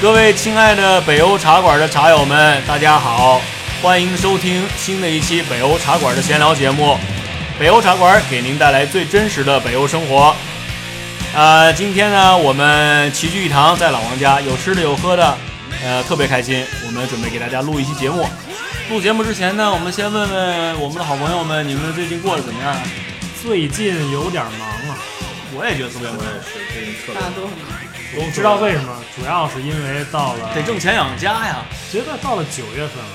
各位亲爱的北欧茶馆的茶友们，大家好，欢迎收听新的一期北欧茶馆的闲聊节目。北欧茶馆给您带来最真实的北欧生活。呃，今天呢，我们齐聚一堂，在老王家，有吃的有喝的，呃，特别开心。我们准备给大家录一期节目。录节目之前呢，我们先问问我们的好朋友们，你们最近过得怎么样？最近有点忙啊，我也觉得特别忙，是最近特别大家都很忙。你知道为什么？主要是因为到了得挣钱养家呀。觉得到了九月份了，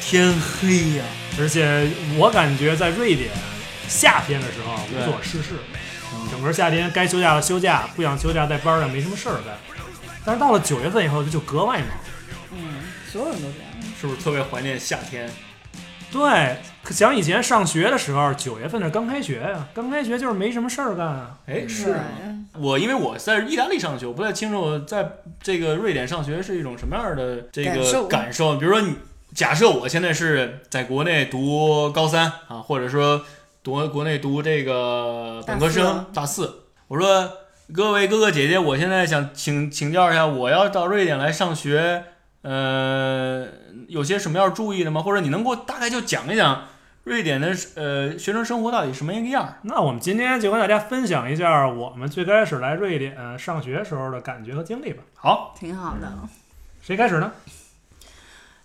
天黑呀，而且我感觉在瑞典夏天的时候无所事事，整个夏天该休假的休假，不想休假在班上没什么事儿干。但是到了九月份以后就格外忙。嗯，所有人都这样。是不是特别怀念夏天？对，想以前上学的时候，九月份那刚开学呀，刚开学就是没什么事儿干啊。哎，是啊我因为我在意大利上学，我不太清楚在这个瑞典上学是一种什么样的这个感受。感受。比如说你，假设我现在是在国内读高三啊，或者说读国内读这个本科生大四，我说各位哥哥姐姐，我现在想请请教一下，我要到瑞典来上学，呃，有些什么要注意的吗？或者你能给我大概就讲一讲瑞典的呃学生生活到底什么一个样儿？那我们今天就跟大家分享一下我们最开始来瑞典上学时候的感觉和经历吧。好，挺好的。谁开始呢？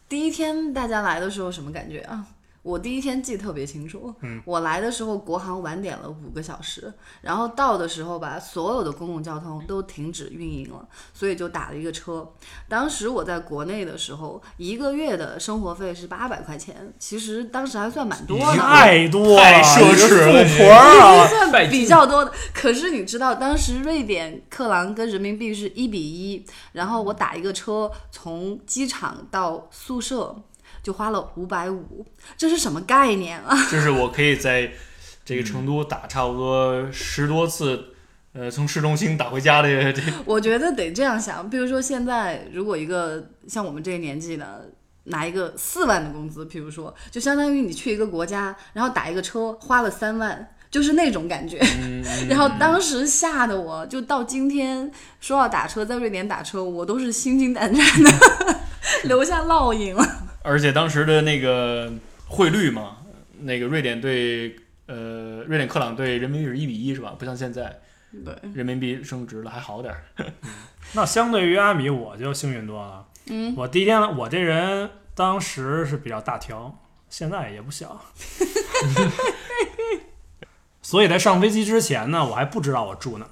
第一天大家来的时候什么感觉啊？我第一天记得特别清楚，嗯我来的时候国航晚点了五个小时，然后到的时候吧，所有的公共交通都停止运营了，所以就打了一个车。当时我在国内的时候，一个月的生活费是八百块钱，其实当时还算蛮多的，太多了，太奢侈了富婆啊！算比较多的。可是你知道，当时瑞典克朗跟人民币是一比一，然后我打一个车从机场到宿舍就花了五百五，这是什么概念啊？就是我可以在这个成都打差不多十多次，呃，从市中心打回家的这 我觉得得这样想，比如说现在如果一个像我们这个年纪的。拿一个四万的工资，譬如说，就相当于你去一个国家，然后打一个车花了三万，就是那种感觉。然后当时吓得我，就到今天说要打车，在瑞典打车，我都是心惊胆战的，留下烙印了。而且当时的那个汇率嘛，那个瑞典对呃瑞典克朗对人民币是一比一是吧？不像现在对，人民币升值了还好点儿。那相对于阿米，我就幸运多了。嗯，我第一天，我这人当时是比较大条，现在也不小。所以在上飞机之前呢，我还不知道我住哪儿。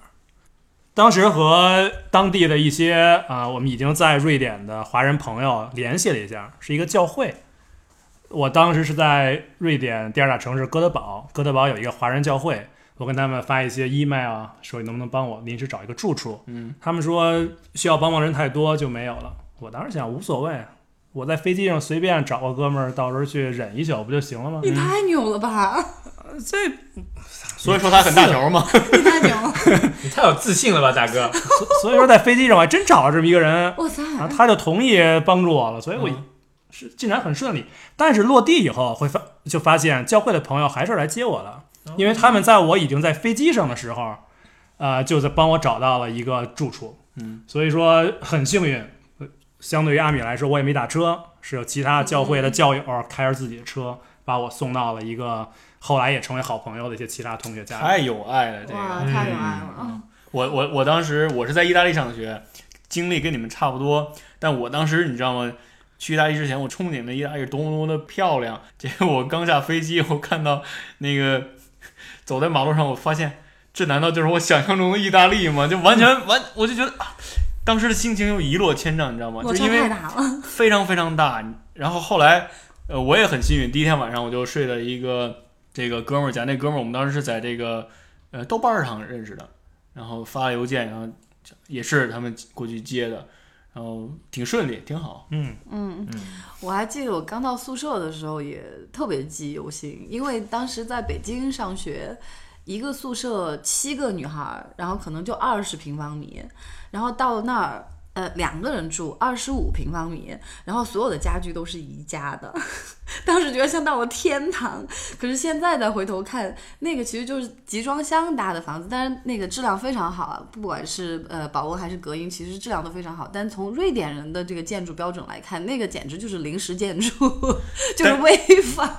当时和当地的一些啊、我们已经在瑞典的华人朋友联系了一下，是一个教会。我当时是在瑞典第二大城市哥德堡，哥德堡有一个华人教会，我跟他们发一些 email 啊，说你能不能帮我临时找一个住处。嗯，他们说需要帮忙人太多就没有了。我当时想无所谓，我在飞机上随便找个哥们儿，到时候去忍一宿不就行了吗？你太牛了吧！这所以说他很大条嘛。你太牛！你太有自信了吧，大哥？所以说在飞机上我还真找了这么一个人，哇塞，啊，他就同意帮助我了，所以我嗯是进展很顺利。但是落地以后会发就发现教会的朋友还是来接我的，因为他们在我已经在飞机上的时候，呃，就在帮我找到了一个住处。嗯，所以说很幸运。呃相对于阿米来说，我也没打车，是有其他教会的教友开着自己的车把我送到了一个后来也成为好朋友的一些其他同学家里。太有爱了，这，个。太有爱了啊！我我我当时我是在意大利上学，经历跟你们差不多，但我当时你知道吗？去意大利之前，我憧憬的意大利多么多么的漂亮，结果我刚下飞机，我看到那个走在马路上，我发现这难道就是我想象中的意大利吗？就完全完，我就觉得啊，当时的心情又一落千丈，你知道吗？就因为太大了。非常非常大。然后后来，呃，我也很幸运，第一天晚上我就睡了一个这个哥们儿家，那哥们儿我们当时是在这个呃豆瓣儿上认识的，然后发了邮件，然后也是他们过去接的，然后挺顺利，挺好。嗯，嗯，我还记得我刚到宿舍的时候也特别记忆犹新，因为当时在北京上学，一个宿舍七个女孩儿，然后可能就二十平方米，然后到那儿。呃两个人住二十五平方米，然后所有的家具都是宜家的，当时觉得像到了天堂。可是现在再回头看，那个其实就是集装箱搭的房子，但是那个质量非常好啊，不管是呃保温还是隔音，其实质量都非常好。但从瑞典人的这个建筑标准来看，那个简直就是临时建筑，就是危房。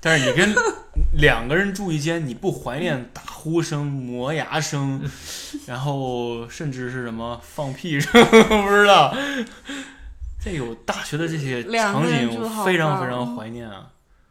但是你跟 两个人住一间，你不怀念打呼声、磨牙声，然后甚至是什么放屁声，不知道。这有大学的这些场景，我非常非常怀念啊！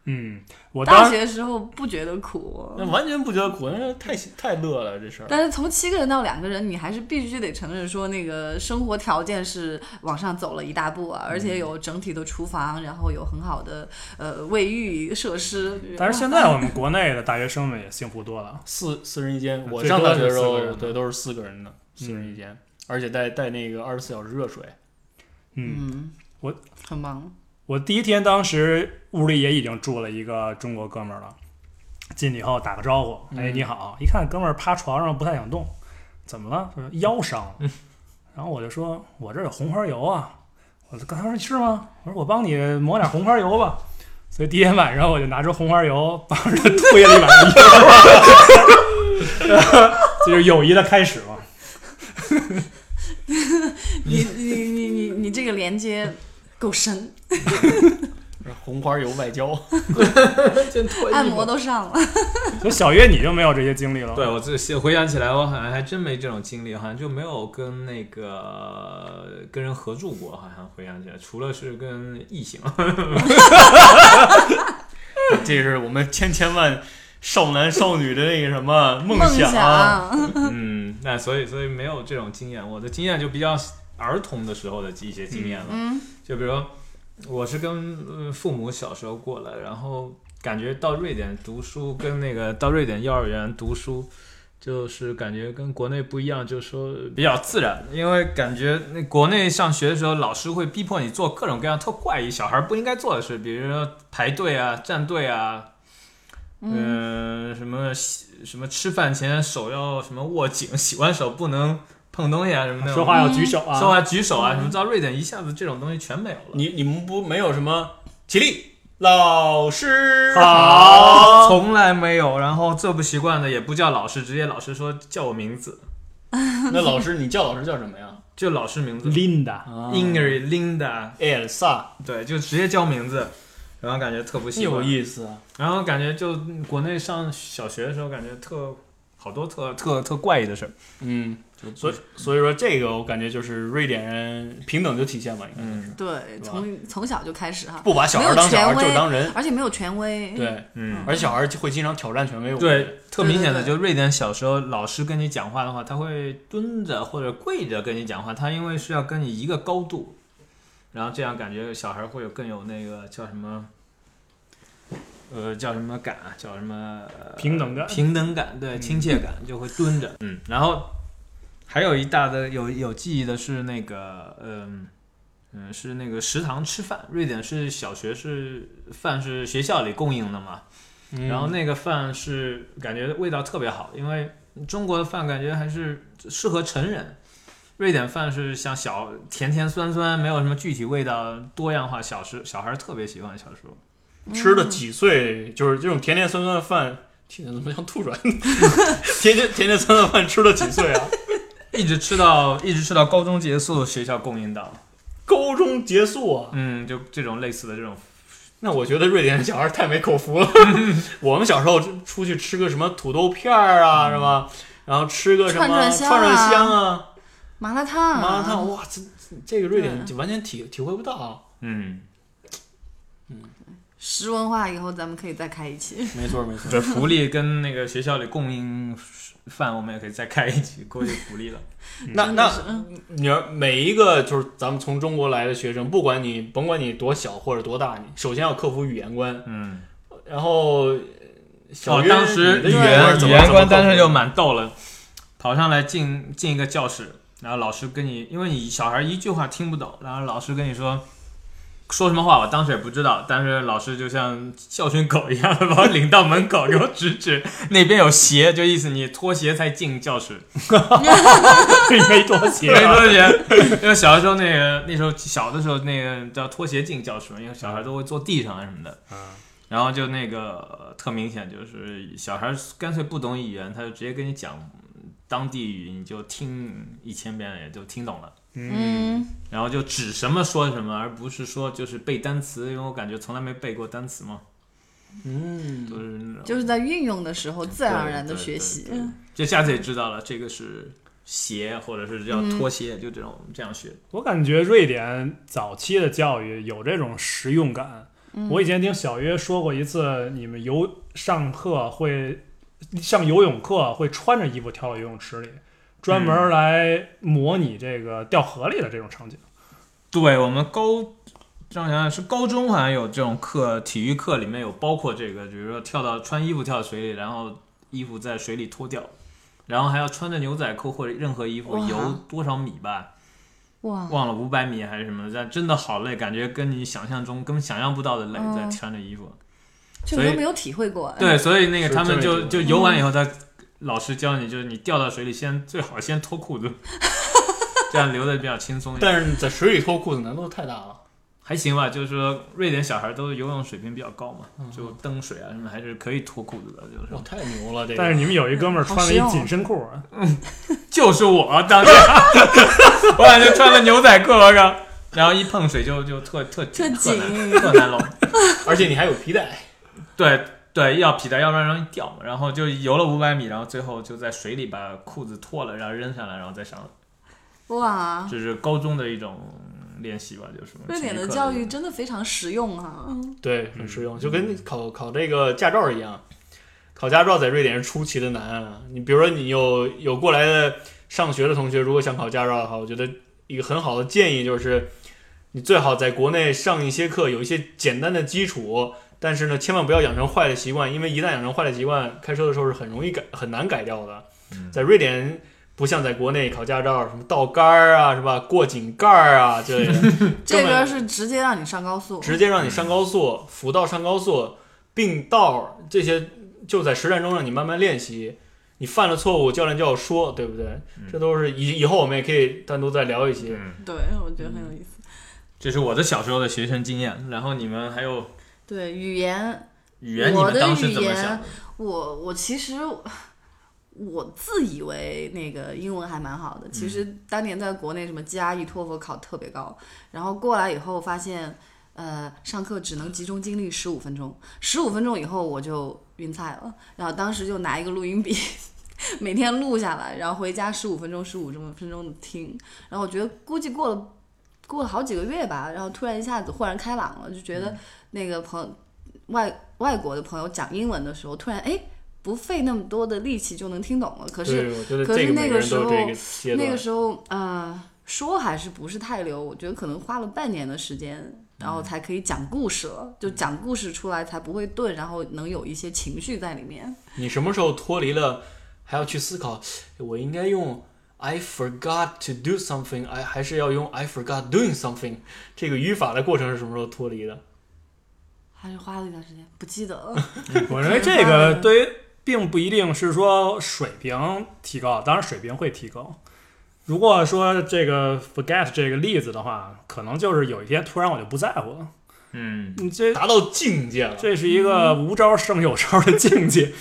嗯，我大学的时候不觉得苦，那完全不觉得苦，那太太乐了这事儿。但是从七个人到两个人，你还是必须得承认说，那个生活条件是往上走了一大步啊，而且有整体的厨房，然后有很好的呃卫浴设施。但是现在我们国内的大学生们也幸福多了。四四人一间，我上大学的时候对，都是四个人的，四人一间，而且带带那个二十四小时热水。嗯，嗯，我很忙，我第一天当时屋里也已经住了一个中国哥们儿了，进去以后打个招呼，哎嗯你好，一看哥们儿趴床上不太想动，怎么了？说腰伤，然后我就说我这儿有红花油啊，我刚才说是吗？我说我帮你抹点红花油吧。所以第一天晚上我就拿出红花油帮着他推了一晚上油，这 就是友谊的开始嘛。你你你你你这个连接够深，红花油外交，按摩都上了。所以小约你就没有这些经历了，对我自己回想起来，我好像还真没这种经历，好像就没有跟那个跟人合住过，好像回想起来，除了是跟异性。这是我们千千万少男少女的那个什么梦梦。想，嗯，那所以所以没有这种经验，我的经验就比较儿童的时候的一些经验了。嗯就比如说，我是跟呃父母小时候过来，然后感觉到瑞典读书，跟那个到瑞典幼儿园读书，就是感觉跟国内不一样，就是说比较自然，因为感觉那国内上学的时候，老师会逼迫你做各种各样特怪异小孩不应该做的事，比如说排队啊、站队啊。嗯、什么洗什么吃饭前手要什么握紧，洗完手不能碰东西啊，什么的说话要举手啊，说话举手啊，什么到瑞典一下子这种东西全没有了。你你们不没有什么起立，老师好。从来没有，然后最不习惯的也不叫老师，直接老师说叫我名字，那老师你叫老师叫什么呀？就老师名字。Linda，啊。Ingrid、Linda，Elsa，对，就直接叫名字，然后感觉特不习有，意思啊。然后感觉就嗯国内上小学的时候，感觉特好多特特特怪异的事儿，嗯，所以所以说这个我感觉就是瑞典人平等就体现嘛，应该是嗯对，从从小就开始哈，不把小孩当小孩，就当人。而且没有权威。对，嗯。而且小孩会经常挑战权威。对，特明显的，就瑞典小时候老师跟你讲话的话，他会蹲着或者跪着跟你讲话，他因为是要跟你一个高度，然后这样感觉小孩会有更有那个叫什么，呃，叫什么感啊，叫什么、呃平等感平等感，对，亲切感就会蹲着，嗯，然后还有一大的有有记忆的是那个，嗯。嗯，是那个食堂吃饭。瑞典是小学是饭是学校里供应的嘛，嗯然后那个饭是感觉味道特别好，因为中国的饭感觉还是适合成人，瑞典饭是像小甜甜酸酸，没有什么具体味道，多样化，小时小孩特别喜欢。小时候吃了几岁，就是这种甜甜酸酸的饭，听着怎么像吐出来？甜甜甜甜酸酸的饭吃了几岁啊？一直吃到一直吃到高中结束，学校供应到，高中结束啊？嗯，就这种类似的这种，那我觉得瑞典小孩太没口福了。我们小时候出去吃个什么土豆片儿啊，是吧？然后吃个什么串串香啊麻辣烫，麻辣烫，哇，这这这个瑞典就完全体体会不到嗯。嗯，食文化以后咱们可以再开一期。没错没错。这福利跟那个学校里供应饭，我们也可以再开一期，过去福利了。那那你要每一个就是咱们从中国来的学生，不管你甭管你多小或者多大，你首先要克服语言关，嗯，然后小哦，当时语你的语言语言关当时就蛮逗了，跑上来进进一个教室，然后老师跟你，因为你小孩一句话听不懂，然后老师跟你说，说什么话，我当时也不知道，但是老师就像教训狗一样的把我领到门口，给我指指 那边有鞋，就意思你脱鞋才进教室。没脱鞋没脱鞋，因为小的时候那个那时候小的时候那个叫脱鞋进教室嘛，因为小孩都会坐地上啊什么的。嗯然后就那个特明显，就是小孩干脆不懂语言，他就直接跟你讲当地语，你就听一千遍也就听懂了。嗯，然后就指什么说什么，而不是说就是背单词，因为我感觉从来没背过单词嘛，嗯，都是那种。就是在运用的时候自然而然的学习。对对。就下次也知道了，这个是鞋，或者是叫拖鞋，就这种这样学。我感觉瑞典早期的教育有这种实用感。我以前听小约说过一次，你们游上课会上游泳课会穿着衣服跳到游泳池里，专门来模拟这个掉河里的这种场景。对我们高，让我想想是高中好像有这种课，体育课里面有包括这个，比如说跳到穿衣服跳到水里，然后衣服在水里脱掉，然后还要穿着牛仔裤或者任何衣服游多少米吧，哇，忘了五百米还是什么的，但真的好累，感觉跟你想象中根本想象不到的累，嗯在穿着衣服。这所以个都没有体会过。哎，对，所以那个他们就就游完以后，他老师教你，就是你掉到水里先最好先脱裤子，这样游的比较轻松一点。但是在水里脱裤子难度太大了。还行吧，就是说瑞典小孩都游泳水平比较高嘛，就蹬水啊什么还是可以脱裤子的，就是。哇，太牛了！这个，但是你们有一哥们儿穿了一紧身裤啊，就是我当时，我感觉穿了牛仔裤，我靠，然后一碰水就就特特特特紧。难特难弄，而且你还有皮带，对对，要皮带，要不然容易掉嘛。然后就游了五百米，然后最后就在水里把裤子脱了，然后扔下来，然后再上来，哇，这是高中的一种练习吧，就是瑞典的教育真的非常实用哈、对，很实用，就跟考考这个驾照一样。考驾照在瑞典是出奇的难啊！你比如说，你有有过来的上学的同学，如果想考驾照的话，我觉得一个很好的建议就是，你最好在国内上一些课，有一些简单的基础，但是呢，千万不要养成坏的习惯，因为一旦养成坏的习惯，开车的时候是很容易改、很难改掉的。在瑞典，不像在国内考驾照，什么倒杆儿啊，是吧？过井盖儿啊之类的，这 个是直接让你上高速，直接让你上高速，辅道上高速，并道这些就在实战中让你慢慢练习。你犯了错误，教练就要说，对不对？这都是以以后我们也可以单独再聊一些。嗯，对我觉得很有意思。这是我的小时候的学生经验。然后你们还有对语言，语言，你我的们当时语言怎么想的？我我其实我自以为那个英文还蛮好的，其实当年在国内什么 GRE、托福考特别高，然后过来以后发现，呃，上课只能集中精力十五分钟，十五分钟以后我就晕菜了，然后当时就拿一个录音笔。每天录下来，然后回家十五分钟、十五分钟的听，然后我觉得估计过了过了好几个月吧，然后突然一下子豁然开朗了，就觉得那个朋外外国的朋友讲英文的时候，突然哎不费那么多的力气就能听懂了。可是可是那个时候。那个时候呃说还是不是太溜，我觉得可能花了半年的时间。然后才可以讲故事了，就讲故事出来才不会钝，然后能有一些情绪在里面。你什么时候脱离了，还要去思考，我应该用 I forgot to do something，I 还是要用 I forgot doing something？这个语法的过程是什么时候脱离的？还是花了一段时间，不记得了。我认为 这个对于并不一定是说水平提高，当然水平会提高。如果说这个 forget 这个例子的话，可能就是有一天突然我就不在乎了。嗯，你这达到境界了。这是一个无招胜有招的境界。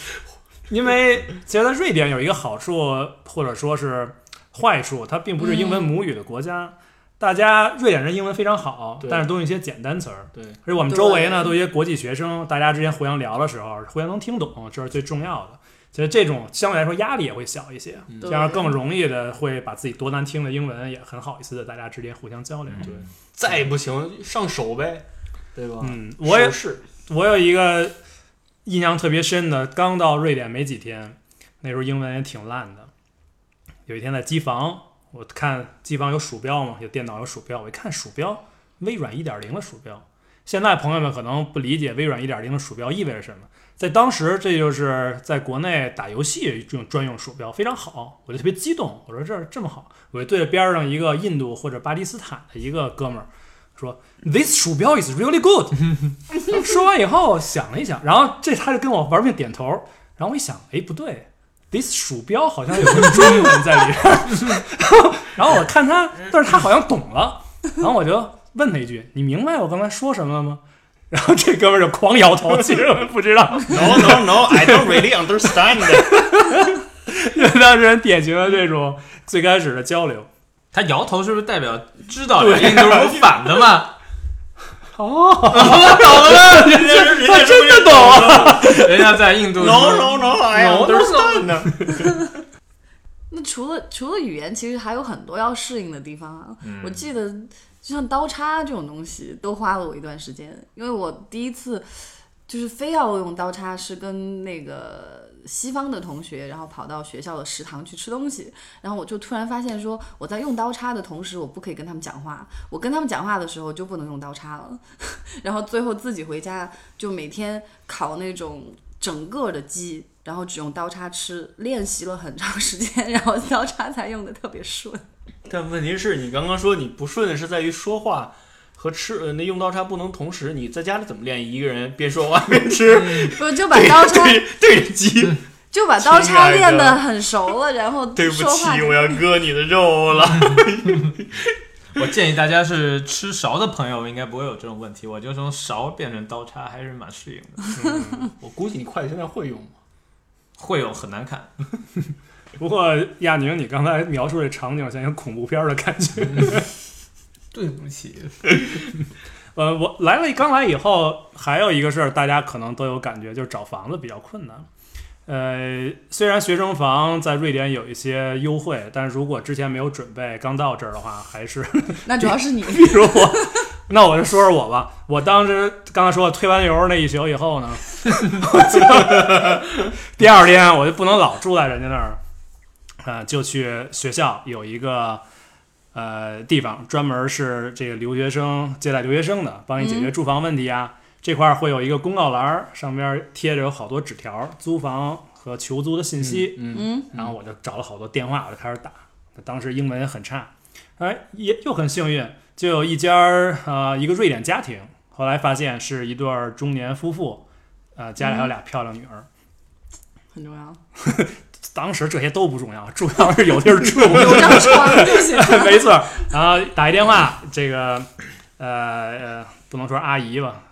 因为其实在瑞典有一个好处，或者说是坏处，它并不是英文母语的国家。大家瑞典人英文非常好，但是都用一些简单词儿。对，而且我们周围呢，都一些国际学生，大家之间互相聊的时候，互相能听懂，这是最重要的。其实这种相对来说压力也会小一些，这样更容易的会把自己多难听的英文也很好意思的大家之间互相交流。对再不行上手呗，对吧？嗯，我也是我有一个印象特别深的，刚到瑞典没几天，那时候英文也挺烂的。有一天在机房，我看机房有鼠标嘛，有电脑有鼠标，我一看鼠标，微软1.0的鼠标。现在朋友们可能不理解微软1.0的鼠标意味着什么，在当时这就是在国内打游戏这种专用鼠标，非常好，我就特别激动，我说这这么好，我就对着边上一个印度或者巴基斯坦的一个哥们儿，说 This 鼠标 is really good。说完以后想了一想，然后这他就跟我玩命点头，然后我一想，哎，不对。This 鼠标好像有个中文在里边，然后我看他，但是他好像懂了，然后我就问他一句：“你明白我刚才说什么了吗？”然后这哥们儿就狂摇头，其实我不知道，No no no, I don't really understand. 因为当时很典型的这种最开始的交流。他摇头是不是代表知道两个印度人是反的嘛？哦，懂了人家人他真的懂啊！人家在印度 No no no, I No, no, no. understand. 那除了除了语言，其实还有很多要适应的地方啊。我记得，就像刀叉这种东西，都花了我一段时间，因为我第一次就是非要用刀叉，是跟那个西方的同学，然后跑到学校的食堂去吃东西，然后我就突然发现说，我在用刀叉的同时，我不可以跟他们讲话，我跟他们讲话的时候就不能用刀叉了，然后最后自己回家就每天烤那种整个的鸡。然后只用刀叉吃，练习了很长时间，然后刀叉才用的特别顺。但问题是你刚刚说你不顺是在于说话和吃，呃，那用刀叉不能同时。你在家里怎么练？一个人边说话边吃，不就 把刀叉对对着鸡。就把刀叉练得很熟了，然后对不起，我要割你的肉了。我建议大家是吃勺的朋友应该不会有这种问题，我就从勺变成刀叉还是蛮适应的。我估计你筷子现在会用吗？会有很难看，不过亚宁，你刚才描述这场景像一个恐怖片儿的感觉。对不起，呃，我来了，刚来以后，还有一个事儿，大家可能都有感觉，就是找房子比较困难。呃，虽然学生房在瑞典有一些优惠，但是如果之前没有准备，刚到这儿的话，还是那主要是你，比如我，那我就说说我吧。我当时刚才说推完油那一宿以后呢，我就第二天我就不能老住在人家那儿，呃，就去学校有一个呃地方专门是这个留学生接待留学生的，帮你解决住房问题啊。这块儿会有一个公告栏，上边贴着有好多纸条，租房和求租的信息。嗯，嗯，然后我就找了好多电话，我就开始打。当时英文也很差，哎，也又很幸运，就有一家儿呃一个瑞典家庭，后来发现是一对儿中年夫妇，呃家里还有俩漂亮女儿。很重要。当时这些都不重要，重要是有地儿住。有张床就行。没错，然后打一电话，这个呃呃，不能说阿姨吧，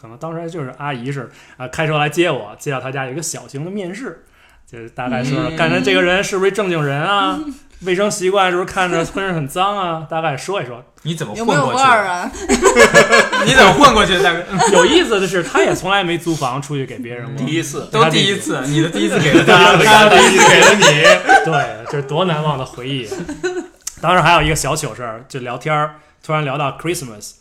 可能当时就是阿姨是啊、开车来接我，接到他家有一个小型的面试，就是大概说说嗯看这个人是不是正经人啊，卫生习惯是不是看着 浑身很脏啊，大概说一说。你怎么有没有混过去？味儿啊？你怎么混过去？大哥，有意思的是，他也从来没租房出去给别人过第。一次，都第一次，你的第一次给了他，他的第一次给了你。对，这是多难忘的回忆。当时还有一个小糗事儿，就聊天儿，突然聊到 Christmas。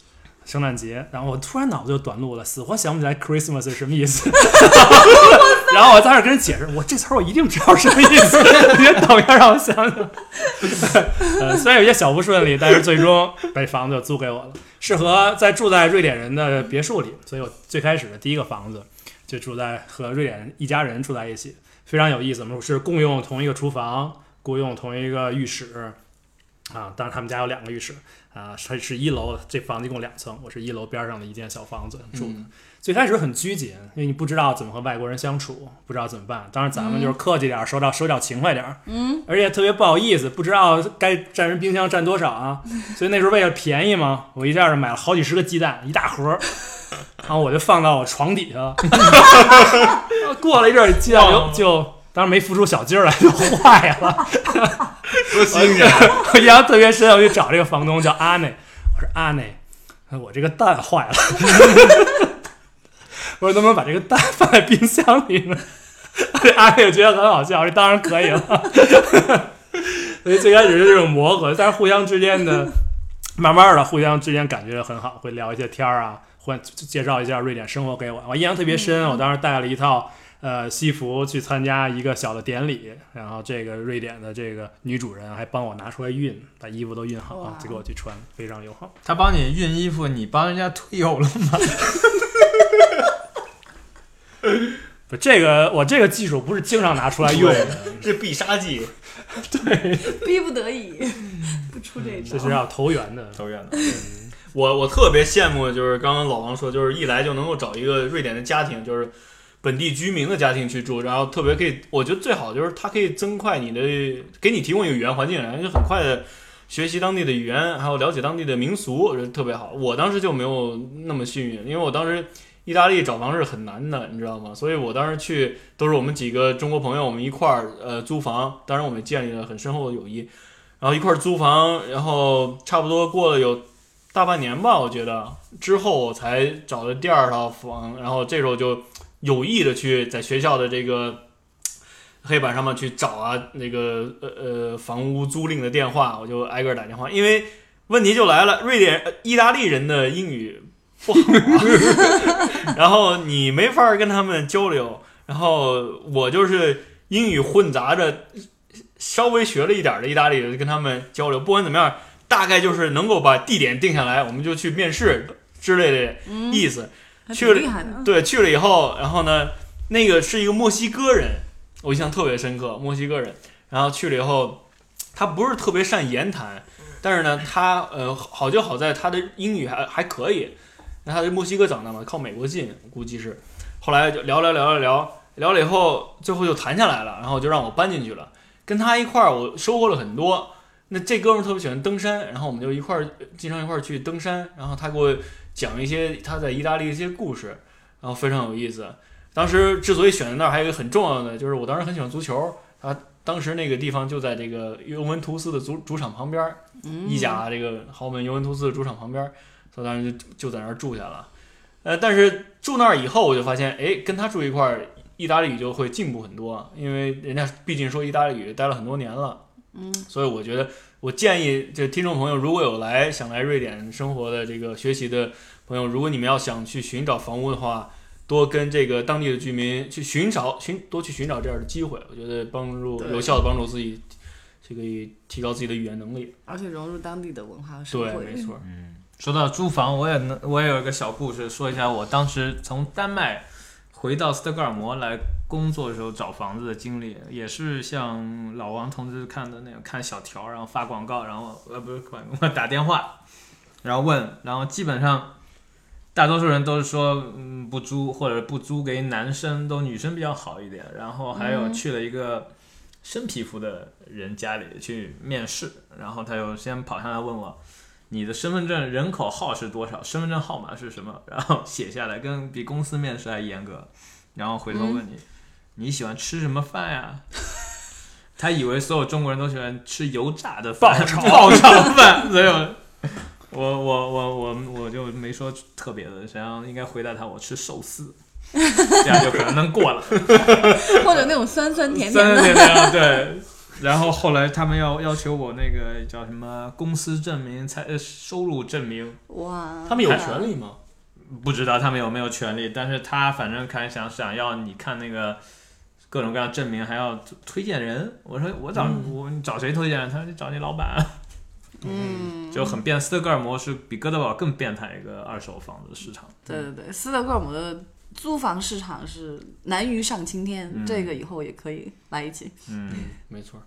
圣诞节，然后我突然脑子就短路了，死活想不起来 Christmas 是什么意思。然后我在那儿跟人解释，我这词儿我一定知道什么意思，你先等一下，让我想想。呃，虽然有些小不顺利，但是最终把房子就租给我了，适合在住在瑞典人的别墅里，所以我最开始的第一个房子就住在和瑞典人一家人住在一起，非常有意思。我们是共用同一个厨房，共用同一个浴室，啊，当然他们家有两个浴室啊，它是一楼，这房子一共两层，我是一楼边上的一间小房子住的。最开始很拘谨，因为你不知道怎么和外国人相处，不知道怎么办。当然咱们就是客气点儿，手脚手脚勤快点儿，嗯，而且特别不好意思，不知道该占人冰箱占多少啊。所以那时候为了便宜嘛，我一下就买了好几十个鸡蛋，一大盒儿，然后我就放到我床底下了。过了一阵儿，鸡蛋就就当然没孵出小鸡儿来，就坏了。多新鲜！我印象特别深，我去找这个房东叫阿内，我说阿内，我这个蛋坏了，我说能不能把这个蛋放在冰箱里呢？阿内觉得很好笑，这当然可以了。所以最开始是这种磨合，但是互相之间的，慢慢的互相之间感觉很好，会聊一些天儿啊，或介绍一下瑞典生活给我，我印象特别深。我当时带了一套。呃，西服去参加一个小的典礼，然后这个瑞典的这个女主人还帮我拿出来熨，把衣服都熨好了就给我去穿，非常友好。她帮你熨衣服，你帮人家退油了吗？不，这个我这个技术不是经常拿出来用的，这必杀技，对逼不得已不出这招。这是要投缘的。投缘的。我我特别羡慕，就是刚刚老王说，就是一来就能够找一个瑞典的家庭，就是本地居民的家庭去住，然后特别可以，我觉得最好就是它可以增快你的，给你提供一个语言环境，然后就很快的学习当地的语言，还有了解当地的民俗，我觉得特别好。我当时就没有那么幸运，因为我当时意大利找房是很难的，你知道吗？所以我当时去都是我们几个中国朋友，我们一块儿呃租房，当然我们建立了很深厚的友谊，然后一块儿租房，然后差不多过了有大半年吧，我觉得之后我才找的第二套房，然后这时候就有意的去在学校的这个黑板上面去找啊那个呃呃房屋租赁的电话，我就挨个打电话，因为问题就来了，瑞典、呃意大利人的英语不好、啊，然后你没法儿跟他们交流，然后我就是英语混杂着稍微学了一点儿的意大利人跟他们交流，不管怎么样，大概就是能够把地点定下来，我们就去面试之类的意思。还去了。对，去了以后，然后呢，那个是一个墨西哥人，我印象特别深刻，墨西哥人。然后去了以后，他不是特别善言谈，但是呢，他呃好就好在他的英语还还可以。那他在墨西哥长大嘛，靠美国近，估计是。后来就聊聊聊聊聊聊了以后，最后就谈下来了，然后就让我搬进去了。跟他一块儿，我收获了很多。那这哥们儿特别喜欢登山，然后我们就一块儿经常一块儿去登山，然后他给我讲一些他在意大利的一些故事，然后非常有意思。当时之所以选在那儿，还有一个很重要的，就是我当时很喜欢足球，他，当时那个地方就在这个尤文图斯的主主场旁边意甲这个豪门尤文图斯的主场旁边儿，所以当时就就在那儿住下了。呃，但是住那儿以后，我就发现，哎，跟他住一块儿，意大利语就会进步很多，因为人家毕竟说意大利语待了很多年了。嗯，所以我觉得，我建议这听众朋友，如果有来想来瑞典生活的这个学习的朋友，如果你们要想去寻找房屋的话，多跟这个当地的居民去寻找寻多去寻找这样的机会，我觉得帮助有效的帮助自己，这个提高自己的语言能力。而且融入当地的文化和社对，会。没错。说到租房，我也能，我也有一个小故事，说一下我当时从丹麦回到斯德哥尔摩来工作的时候找房子的经历，也是像老王同志看的那种，看小条，然后发广告，然后呃不是广告，打电话，然后问，然后基本上大多数人都是说嗯不租或者不租给男生，都女生比较好一点，然后还有嗯去了一个深皮肤的人家里去面试，然后他又先跑上来问我。你的身份证人口号是多少？身份证号码是什么？然后写下来，跟比公司面试还严格。然后回头问你，你喜欢吃什么饭呀？他以为所有中国人都喜欢吃油炸的饭，爆炒爆炒饭，所以我 我我我我我就没说特别的，实际上应该回答他我吃寿司，这样就可能能过了。或者那种酸酸甜甜三的，点点对。然后后来他们要要求我那个叫什么公司证明、财呃收入证明，哇！他们有权利吗？不知道他们有没有权利，但是他反正看想想要你看那个各种各样证明，还要推荐人。我说我找、我你找谁推荐？他说你找你老板，嗯，就很变。斯德哥尔摩是比哥德堡更变态一个二手房子市场。对对对，斯德哥尔摩的租房市场是难于上青天，嗯这个以后也可以来一起。嗯，没错。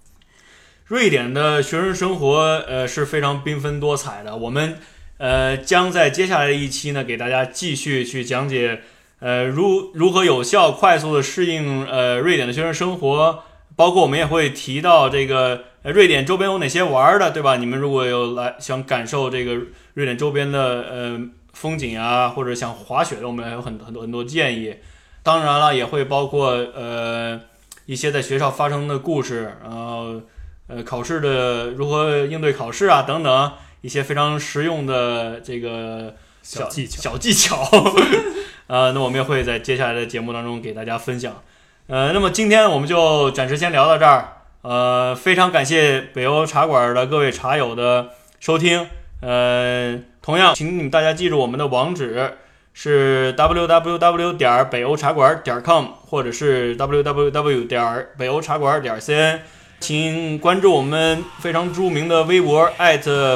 瑞典的学生生活，呃，是非常缤纷多彩的。我们，呃，将在接下来的一期呢，给大家继续去讲解，呃，如如何有效、快速的适应，呃，瑞典的学生生活。包括我们也会提到这个，呃，瑞典周边有哪些玩儿的，对吧？你们如果有来想感受这个瑞典周边的，呃，风景啊，或者想滑雪的，我们还有很很多很多建议。当然了，也会包括，呃，一些在学校发生的故事，然后。呃，考试的如何应对考试啊，等等一些非常实用的这个小技巧小技巧。呃，那我们也会在接下来的节目当中给大家分享。呃，那么今天我们就暂时先聊到这儿。呃，非常感谢北欧茶馆的各位茶友的收听。呃，同样，请你们大家记住我们的网址是 www 点北欧茶馆点 com，或者是 www 点北欧茶馆点 cn。请关注我们非常著名的微博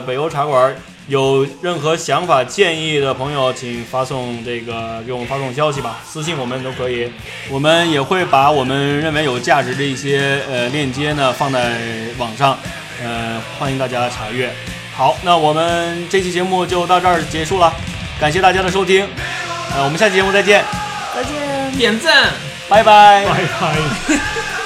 北欧茶馆。有任何想法建议的朋友，请发送这个给我们发送消息吧，私信我们都可以。我们也会把我们认为有价值的一些呃链接呢放在网上，呃，欢迎大家查阅。好，那我们这期节目就到这儿结束了，感谢大家的收听，呃，我们下期节目再见，再见。点赞。拜拜。拜拜。